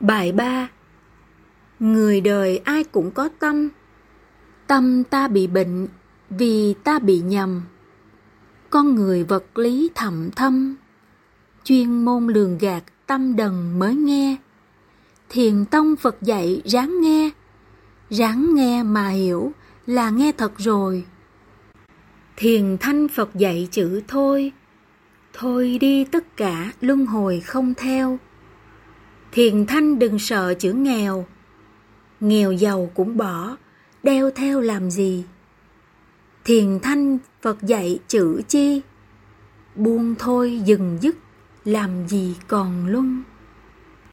Bài 3 Người đời ai cũng có tâm. Tâm ta bị bệnh vì ta bị nhầm. Con người vật lý thầm thâm. Chuyên môn lường gạt tâm đần mới nghe. Thiền tông Phật dạy ráng nghe. Ráng nghe mà hiểu là nghe thật rồi. Thiền thanh Phật dạy chữ thôi. Thôi đi tất cả luân hồi không theo. Thiền thanh đừng sợ chữ nghèo. Nghèo giàu cũng bỏ, Đeo theo làm gì? Thiền thanh, Phật dạy chữ chi? Buông thôi, dừng dứt, Làm gì còn lung?